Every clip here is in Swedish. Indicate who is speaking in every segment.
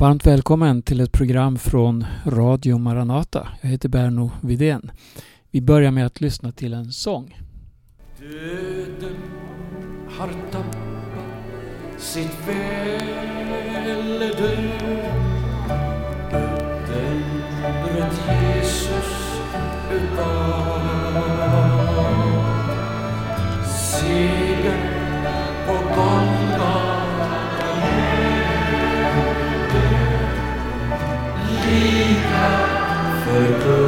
Speaker 1: Varmt välkommen till ett program från Radio Maranata. Jag heter Berno Vidén. Vi börjar med att lyssna till en sång.
Speaker 2: Döden har tappat sitt välde Döden bröt Jesus utav Segern för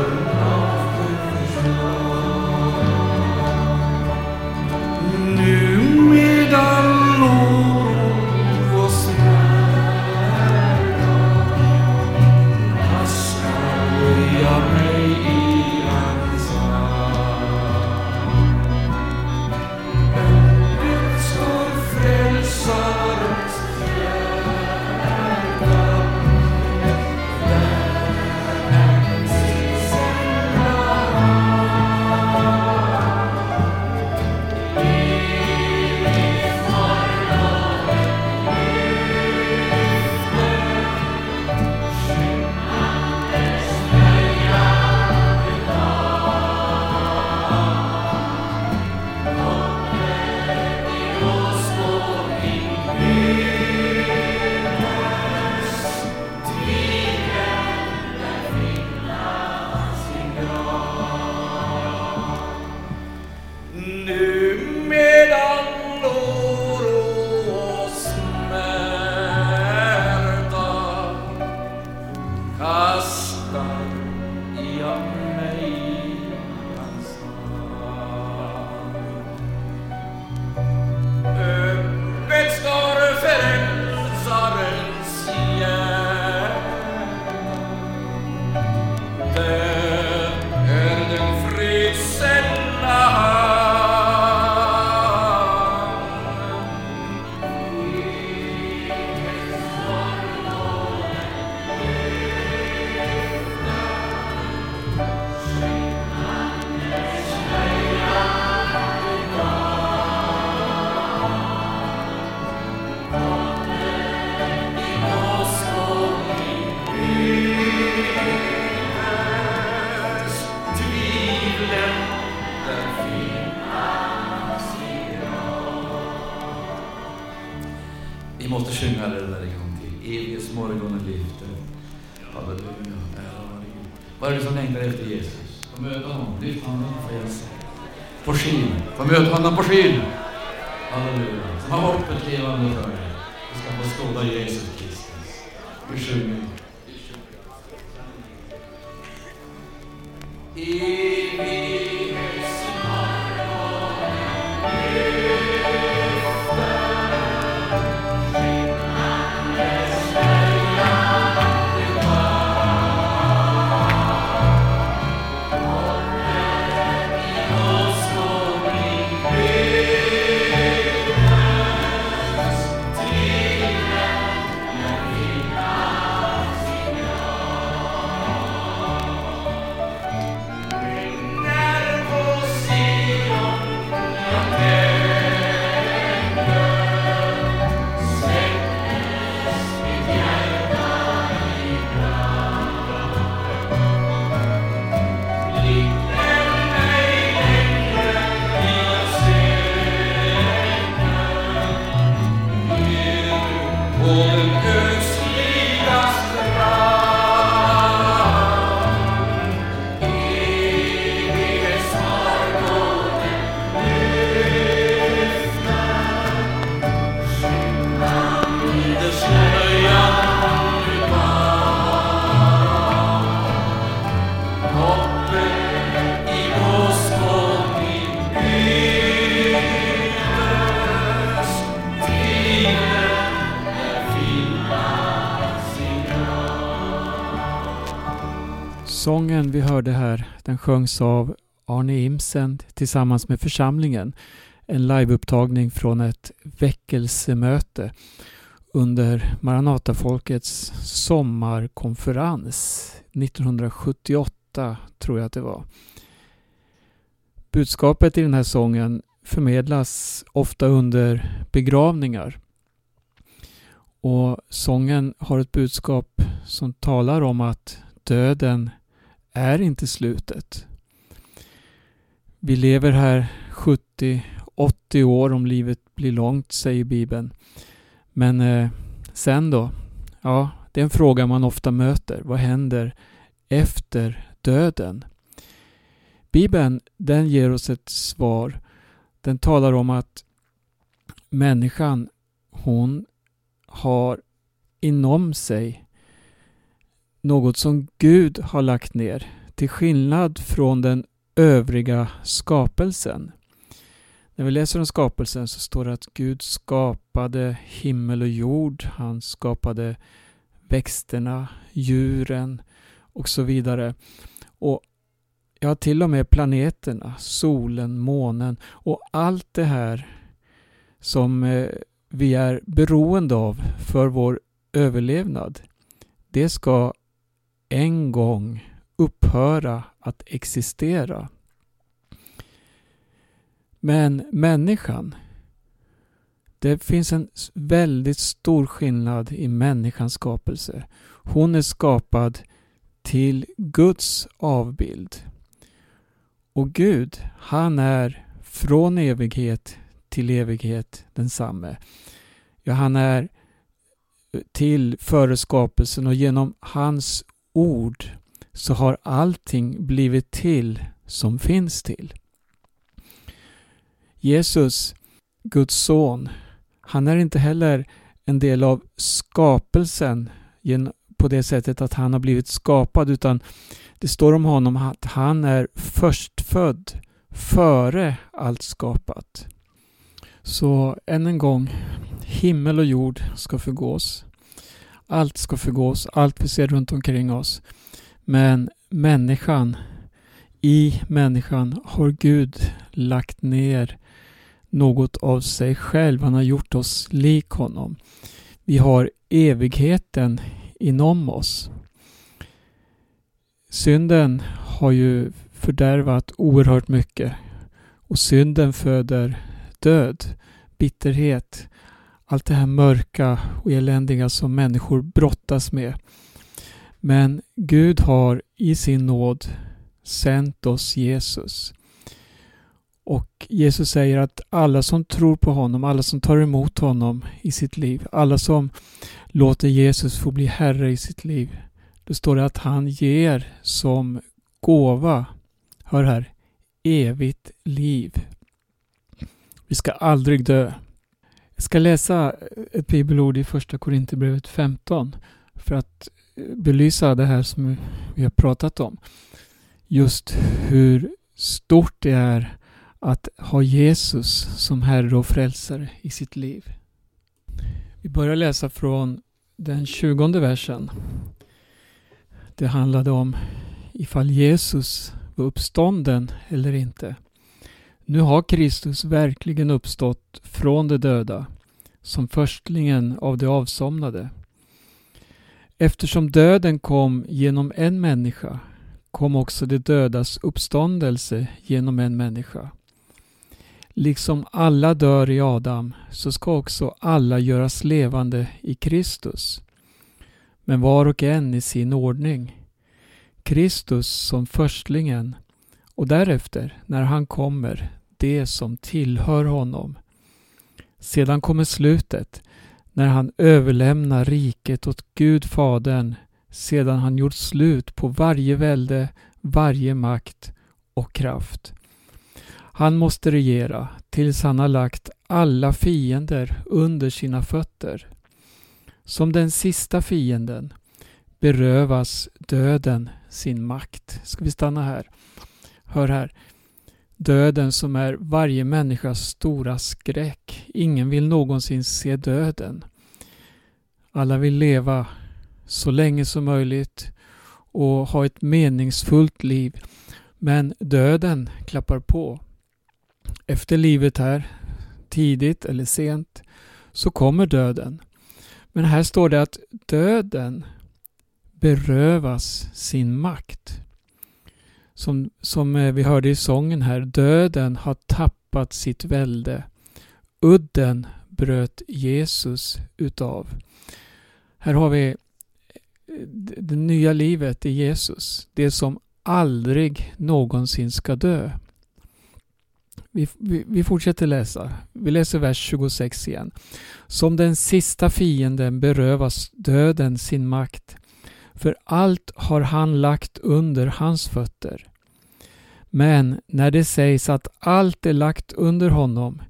Speaker 3: Det som längtar efter Jesus? Få möta honom, lyft honom. På skyn, få möta honom på skyn. Halleluja, som har hoppet levande för dig. Du ska få skåda Jesus Kristus. Vi sjunger.
Speaker 2: När
Speaker 1: sjöngs av Arne Imsen tillsammans med församlingen. En liveupptagning från ett väckelsemöte under Maranatafolkets sommarkonferens 1978 tror jag att det var. Budskapet i den här sången förmedlas ofta under begravningar. Och sången har ett budskap som talar om att döden är inte slutet. Vi lever här 70-80 år om livet blir långt, säger Bibeln. Men eh, sen då? Ja, det är en fråga man ofta möter. Vad händer efter döden? Bibeln, den ger oss ett svar. Den talar om att människan, hon har inom sig något som Gud har lagt ner. Till skillnad från den övriga skapelsen. När vi läser om skapelsen så står det att Gud skapade himmel och jord. Han skapade växterna, djuren och så vidare. Och ja, till och med planeterna, solen, månen och allt det här som eh, vi är beroende av för vår överlevnad. Det ska en gång upphöra att existera. Men människan, det finns en väldigt stor skillnad i människans skapelse. Hon är skapad till Guds avbild. Och Gud, han är från evighet till evighet densamme. Ja, han är eh, till före skapelsen och genom hans ord så har allting blivit till som finns till. Jesus, Guds son, han är inte heller en del av skapelsen på det sättet att han har blivit skapad utan det står om honom att han är förstfödd före allt skapat. Så än en gång, himmel och jord ska förgås. Allt ska förgås, allt vi ser runt omkring oss. Men människan, i människan har Gud lagt ner något av sig själv. Han har gjort oss lik honom. Vi har evigheten inom oss. Synden har ju fördärvat oerhört mycket och synden föder död, bitterhet, allt det här mörka och eländiga som människor brottas med. Men Gud har i sin nåd sänt oss Jesus. Och Jesus säger att alla som tror på honom, alla som tar emot honom i sitt liv, alla som låter Jesus få bli Herre i sitt liv. Då står det att han ger som gåva, hör här, evigt liv. Vi ska aldrig dö. Jag ska läsa eh, ett bibelord i första Korinthierbrevet 15 för att eh, belysa det här som vi har pratat om. Just hur stort det är att ha Jesus som Herre och Frälsare i sitt liv. Vi börjar läsa från den tjugonde versen. Det handlade om ifall Jesus var uppstånden eller inte. Nu har Kristus verkligen uppstått från de döda som förstlingen av de avsomnade. Eftersom döden kom genom en människa kom också de dödas uppståndelse genom en människa. Liksom alla dör i Adam så ska också alla göras levande i Kristus. Men var och en i sin ordning. Kristus som förstlingen och därefter, när han kommer, det som tillhör honom. Sedan kommer slutet, när han överlämnar riket åt Gud Fadern sedan han gjort slut på varje välde, varje makt och kraft. Han måste regera tills han har lagt alla fiender under sina fötter. Som den sista fienden berövas döden sin makt. Ska vi stanna här? Hör här. Döden som är varje människas stora skräck. Ingen vill någonsin se döden. Alla vill leva så länge som möjligt och ha ett meningsfullt liv. Men döden klappar på. Efter livet här, tidigt eller sent, så kommer döden. Men här står det att döden berövas sin makt. Som, som eh, vi hörde i sången här, döden har tappat sitt välde. Udden bröt Jesus utav. Här har vi eh, det nya livet i Jesus. Det som aldrig någonsin ska dö. Vi, vi, vi, fortsätter läsa. Vi läser vers 26 igen. Som den sista fienden berövas döden sin makt. För allt har han lagt under hans fötter. Men när det sägs att allt är lagt under honom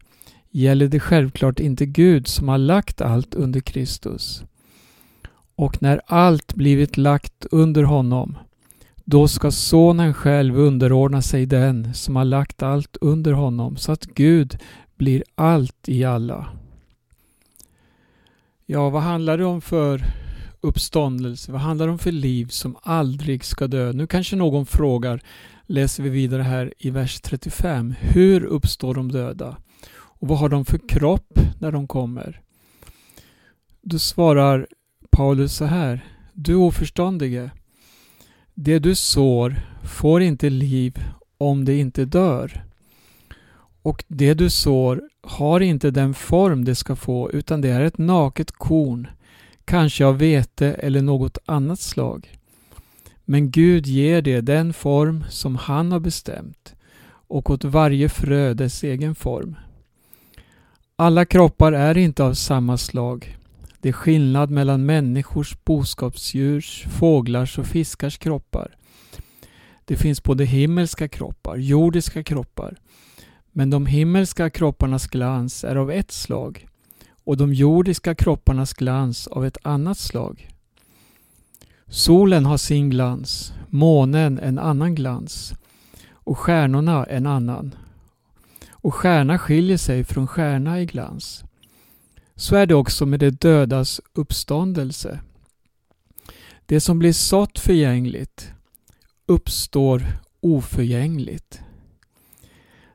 Speaker 1: gäller det självklart inte Gud som har lagt allt under Kristus. Och när allt blivit lagt under honom då ska sonen själv underordna sig den som har lagt allt under honom så att Gud blir allt i alla. Ja, vad handlar det om för uppståndelse? Vad handlar det om för liv som aldrig ska dö? Nu kanske någon frågar, läser vi vidare här i vers 35. Hur uppstår de döda? Och vad har de för kropp när de kommer? Då svarar Paulus så här. Du oförståndige, det du sår får inte liv om det inte dör. Och det du sår har inte den form det ska få utan det är ett naket korn, kanske av vete eller något annat slag. Men Gud ger det den form som han har bestämt och åt varje frö dess egen form. Alla kroppar är inte av samma slag. Det är skillnad mellan människors, boskapsdjurs, fåglars och fiskars kroppar. Det finns både himmelska kroppar, jordiska kroppar. Men de himmelska kropparnas glans är av ett slag och de jordiska kropparnas glans av ett annat slag. Solen har sin glans, månen en annan glans och stjärnorna en annan. Och stjärna skiljer sig från stjärna i glans. Så är det också med de dödas uppståndelse. Det som blir sått förgängligt uppstår oförgängligt.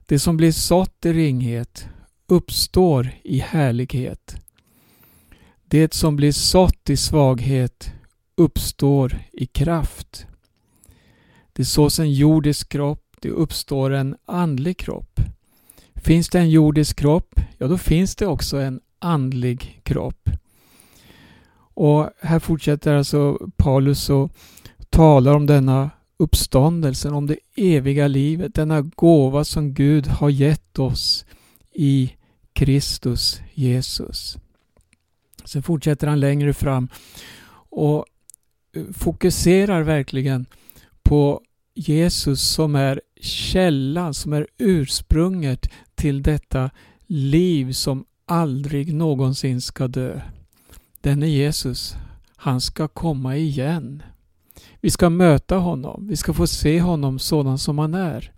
Speaker 1: Det som blir sått i ringhet uppstår i härlighet. Det som blir sått i svaghet uppstår i kraft. Det sås en jordisk kropp, det uppstår en andlig kropp. Finns det en jordisk kropp, ja då finns det också en andlig kropp. Och här fortsätter alltså Paulus och talar om denna uppståndelsen, om det eviga livet, denna gåva som Gud har gett oss i Kristus Jesus. Sen fortsätter han längre fram och eh, fokuserar verkligen på Jesus som är källan, som är ursprunget till detta liv som aldrig någonsin ska dö. Denne Jesus, han ska komma igen. Vi ska möta honom. Vi ska få se honom sådan som han är.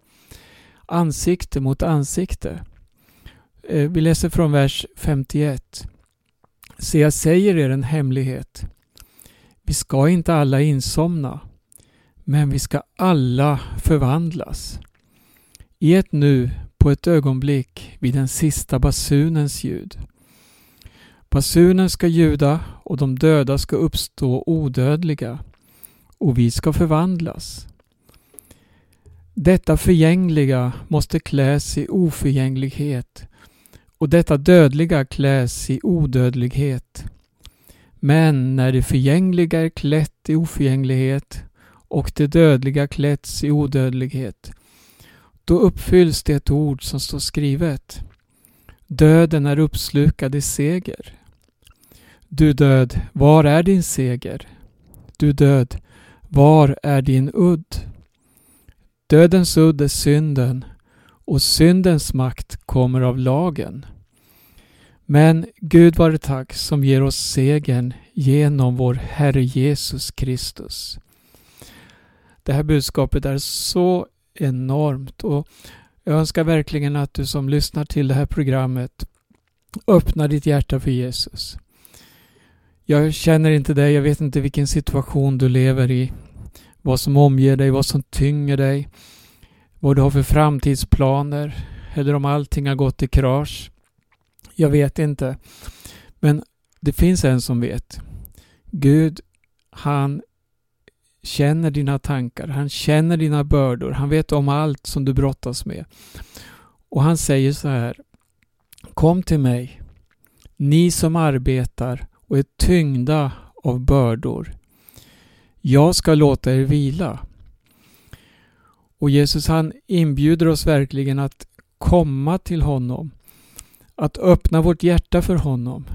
Speaker 1: Ansikte mot ansikte. Eh, vi läser från vers 51. Se, jag säger er en hemlighet. Vi ska inte alla insomna, men vi ska alla förvandlas. I ett nu, på ett ögonblick, vid den sista basunens ljud. Basunen ska ljuda och de döda ska uppstå odödliga och vi ska förvandlas. Detta förgängliga måste kläs i oförgänglighet och detta dödliga kläs i odödlighet. Men när det förgängliga är klätt i oförgänglighet och det dödliga klätts i odödlighet, då uppfylls det ord som står skrivet. Döden är uppslukad i seger. Du död, var är din seger? Du död, var är din udd? Dödens udd är synden och syndens makt kommer av lagen. Men Gud vare tack som ger oss segern genom vår Herre Jesus Kristus. Det här budskapet är så enormt och jag önskar verkligen att du som lyssnar till det här programmet öppnar ditt hjärta för Jesus. Jag känner inte dig, jag vet inte vilken situation du lever i. Vad som omger dig, vad som tynger dig. Vad du har för framtidsplaner. Eller om allting har gått i krasch. Jag vet inte. Men det finns en som vet. Gud, han känner dina tankar. Han känner dina bördor. Han vet om allt som du brottas med. Och han säger så här. Kom till mig ni som arbetar och är tyngda av bördor. Jag ska låta er vila. Och Jesus han inbjuder oss verkligen att komma till honom. Att öppna vårt hjärta för honom.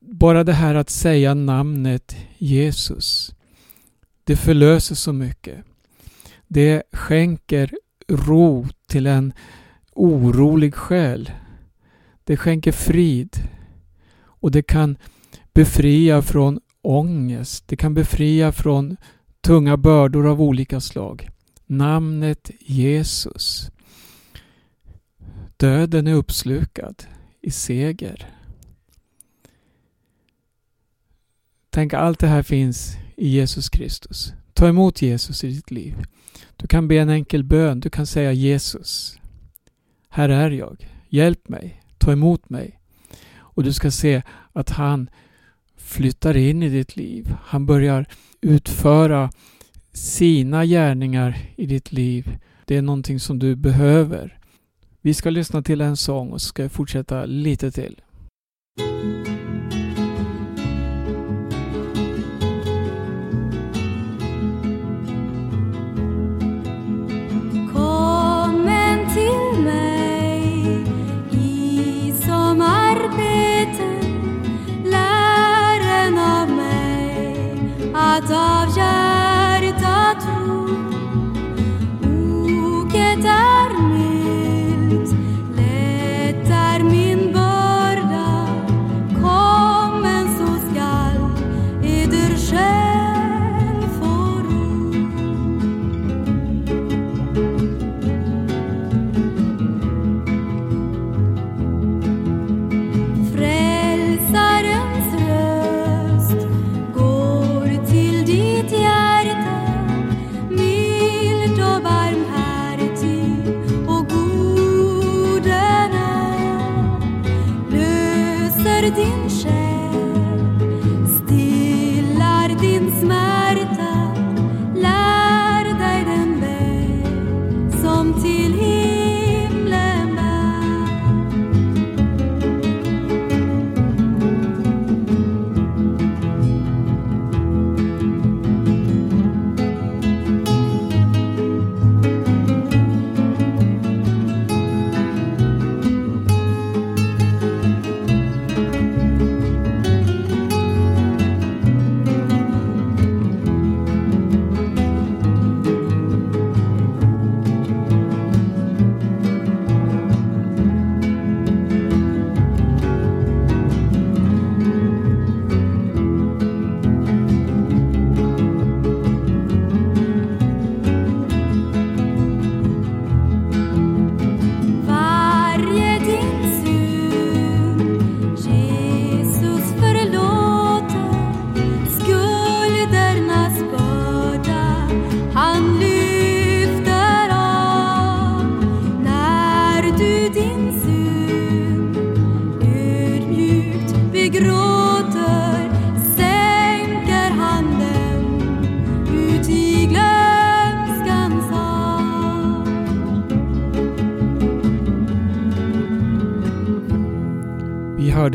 Speaker 1: Bara det här att säga namnet Jesus. Det förlöser så mycket. Det skänker ro till en orolig själ. Det skänker frid. Och det kan befria från ångest. Det kan befria från tunga bördor av olika slag. Namnet Jesus. Döden är uppslukad i seger. Tänk allt det här finns i Jesus Kristus. Ta emot Jesus i ditt liv. Du kan be en enkel bön. Du kan säga Jesus. Här är jag. Hjälp mig. Ta emot mig. Och du ska se att han flyttar in i ditt liv. Han börjar utföra sina gärningar i ditt liv. Det är någonting som du behöver. Vi ska lyssna till en sång och så ska jag fortsätta lite till.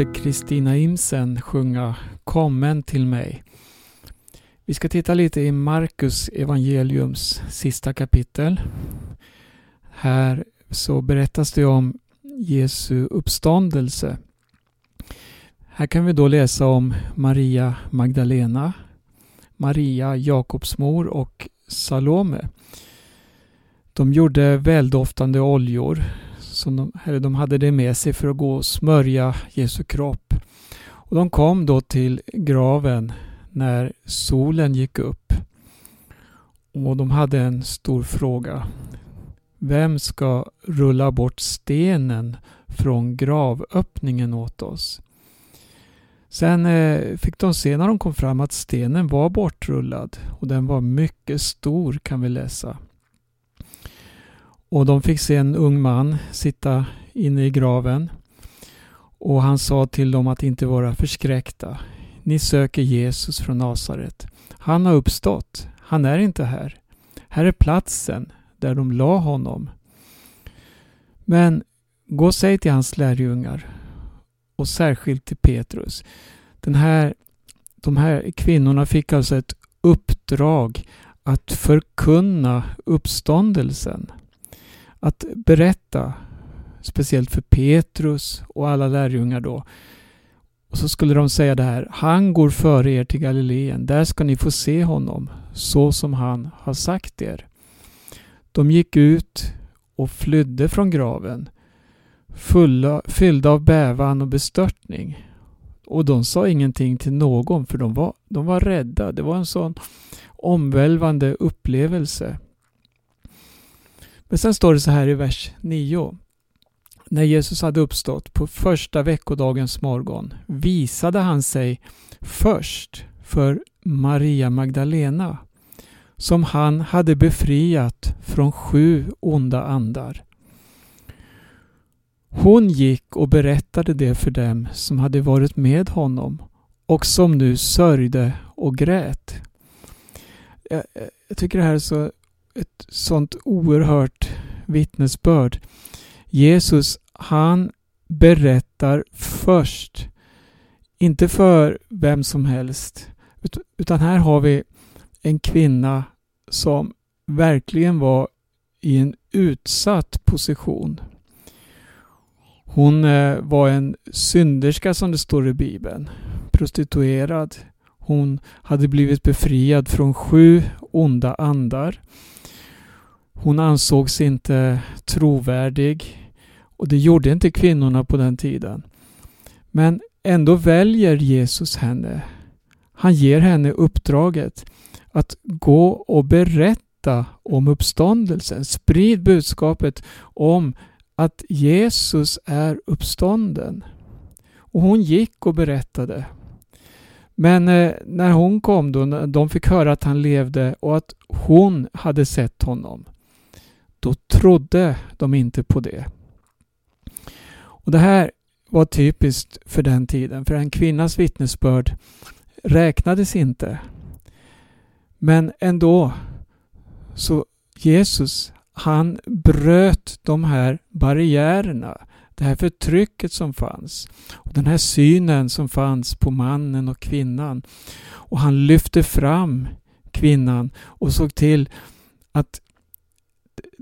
Speaker 1: Hörde Kristina Imsen sjunga Kommen till mig. Vi ska titta lite i Markus evangeliums sista kapitel. Här så berättas det om Jesu uppståndelse. Här kan vi då läsa om Maria Magdalena, Maria Jakobs mor och Salome. De gjorde väldoftande oljor som de, eller de hade det med sig för att gå och smörja Jesu kropp. Och de kom då till graven när solen gick upp. Och de hade en stor fråga. Vem ska rulla bort stenen från gravöppningen åt oss? Sen eh, fick de se när de kom fram att stenen var bortrullad och den var mycket stor kan vi läsa. Och de fick se en ung man sitta inne i graven. Och han sa till dem att inte vara förskräckta. Ni söker Jesus från Nasaret. Han har uppstått. Han är inte här. Här är platsen där de la honom. Men gå och säg till hans lärjungar och särskilt till Petrus. Den här, de här kvinnorna fick alltså ett uppdrag att förkunna uppståndelsen. Att berätta, speciellt för Petrus och alla lärjungar då. Och så skulle de säga det här, han går före er till Galileen, där ska ni få se honom, så som han har sagt er. De gick ut och flydde från graven, fulla, fyllda av bävan och bestörtning. Och de sa ingenting till någon för de var, de var rädda. Det var en sån omvälvande upplevelse. Men sen står det så här i vers 9. När Jesus hade uppstått på första veckodagens morgon visade han sig först för Maria Magdalena som han hade befriat från sju onda andar. Hon gick och berättade det för dem som hade varit med honom och som nu sörjde och grät. Jag, jag tycker det här är så, ett sånt oerhört vittnesbörd. Jesus, han berättar först. Inte för vem som helst. Utan här har vi en kvinna som verkligen var i en utsatt position. Hon eh, var en synderska som det står i Bibeln. Prostituerad. Hon hade blivit befriad från sju onda andar. Hon ansågs inte trovärdig och det gjorde inte kvinnorna på den tiden. Men ändå väljer Jesus henne. Han ger henne uppdraget att gå och berätta om uppståndelsen. Sprid budskapet om att Jesus är uppstånden. Och hon gick och berättade. Men eh, när hon kom då, de fick höra att han levde och att hon hade sett honom, då trodde de inte på det. Och Det här var typiskt för den tiden, för en kvinnas vittnesbörd räknades inte. Men ändå, så Jesus, han bröt de här barriärerna, det här förtrycket som fanns. Och den här synen som fanns på mannen och kvinnan. Och han lyfte fram kvinnan och såg till att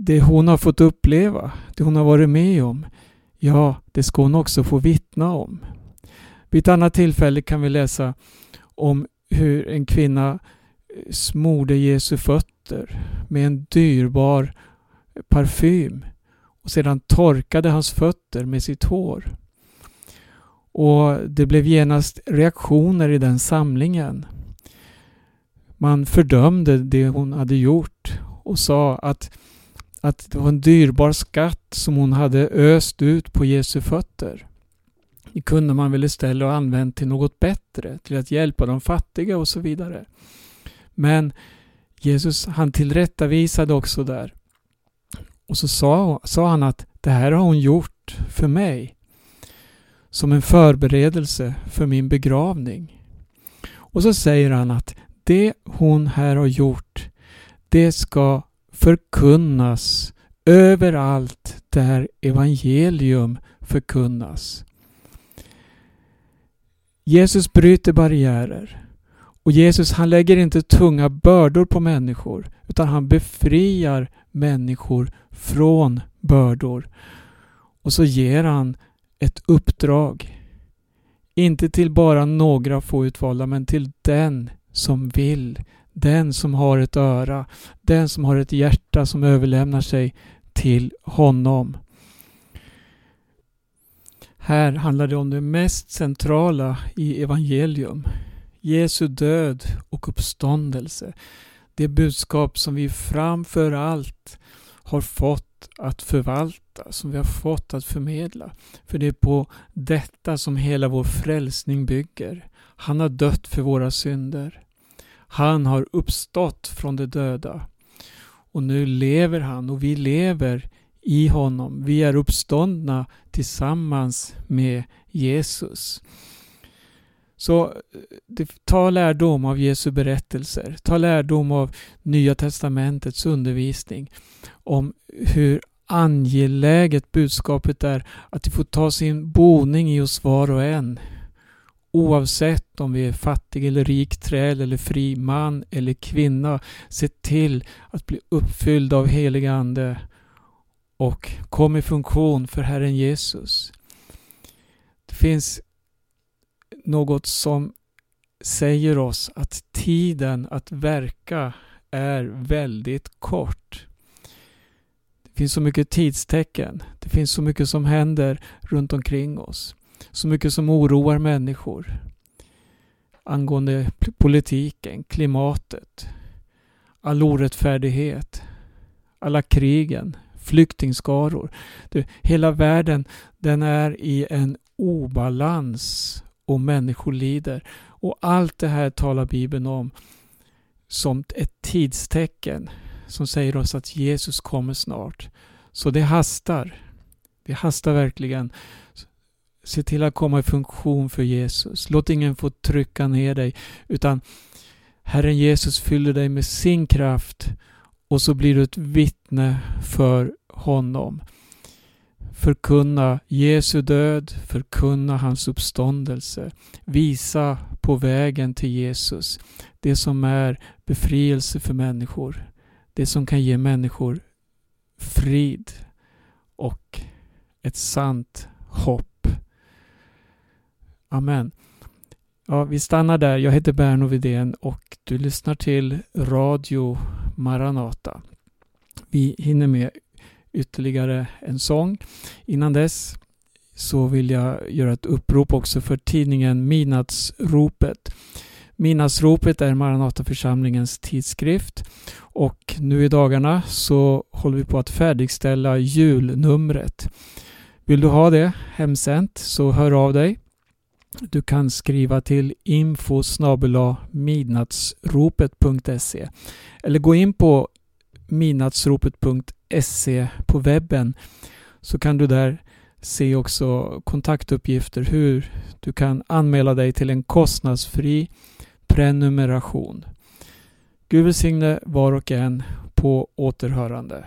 Speaker 1: det hon har fått uppleva, det hon har varit med om, ja, det ska hon också få vittna om. Vid ett annat tillfälle kan vi läsa om hur en kvinna eh, smorde Jesu fötter med en dyrbar parfym och sedan torkade hans fötter med sitt hår. Och det blev genast reaktioner i den samlingen. Man fördömde det hon hade gjort och sa att, att det var en dyrbar skatt som hon hade öst ut på Jesu fötter. Det kunde man väl istället ha använt till något bättre, till att hjälpa de fattiga och så vidare. Men Jesus han tillrättavisade också där. Och så sa, sa han att det här har hon gjort för mig. Som en förberedelse för min begravning. Och så säger han att det hon här har gjort, det ska förkunnas överallt där evangelium förkunnas. Jesus bryter barriärer. Och Jesus han lägger inte tunga bördor på människor utan han befriar människor från bördor. Och så ger han ett uppdrag. Inte till bara några få utvalda men till den som vill. Den som har ett öra. Den som har ett hjärta som överlämnar sig till honom. Här handlar det om det mest centrala i evangelium. Jesu död och uppståndelse. Det budskap som vi framför allt har fått att förvalta, som vi har fått att förmedla. För det är på detta som hela vår frälsning bygger. Han har dött för våra synder. Han har uppstått från de döda. Och nu lever han och vi lever i honom. Vi är uppståndna tillsammans med Jesus. Så eh, ta lärdom av Jesu berättelser. Ta lärdom av Nya Testamentets undervisning om hur angeläget budskapet är att det får ta sin boning i oss var och en. Oavsett om vi är fattig eller rik träl eller fri man eller kvinna. Se till att bli uppfylld av helig Ande och kom i funktion för Herren Jesus. Det finns något som säger oss att tiden att verka är väldigt kort. Det finns så mycket tidstecken. Det finns så mycket som händer runt omkring oss. Så mycket som oroar människor. Angående politiken, klimatet, all orättfärdighet, alla krigen, flyktingskaror. hela världen den är i en obalans och människor lider. Och allt det här talar Bibeln om som ett tidstecken som säger oss att Jesus kommer snart. Så det hastar. Det hastar verkligen. Se till att komma i funktion för Jesus. Låt ingen få trycka ner dig utan Herren Jesus fyller dig med sin kraft och så blir du ett vittne för honom. Förkunna Jesu död, förkunna hans uppståndelse. Visa på vägen till Jesus. Det som är befrielse för människor. Det som kan ge människor frid och ett sant hopp. Amen. Ja, vi stannar där. Jag heter Berno Vidén och du lyssnar till Radio Maranata. Vi hinner med ytterligare en sång. Innan dess så vill jag göra ett upprop också för tidningen Midnattsropet. Midnattsropet är Maranataförsamlingens tidskrift och nu i dagarna så håller vi på att färdigställa julnumret. Vill du ha det hemsänt så hör av dig. Du kan skriva till info midnattsropet.se eller gå in på midnattsropet.se på webben så kan du där se också kontaktuppgifter hur du kan anmäla dig till en kostnadsfri prenumeration. Gud välsigne var och en på återhörande.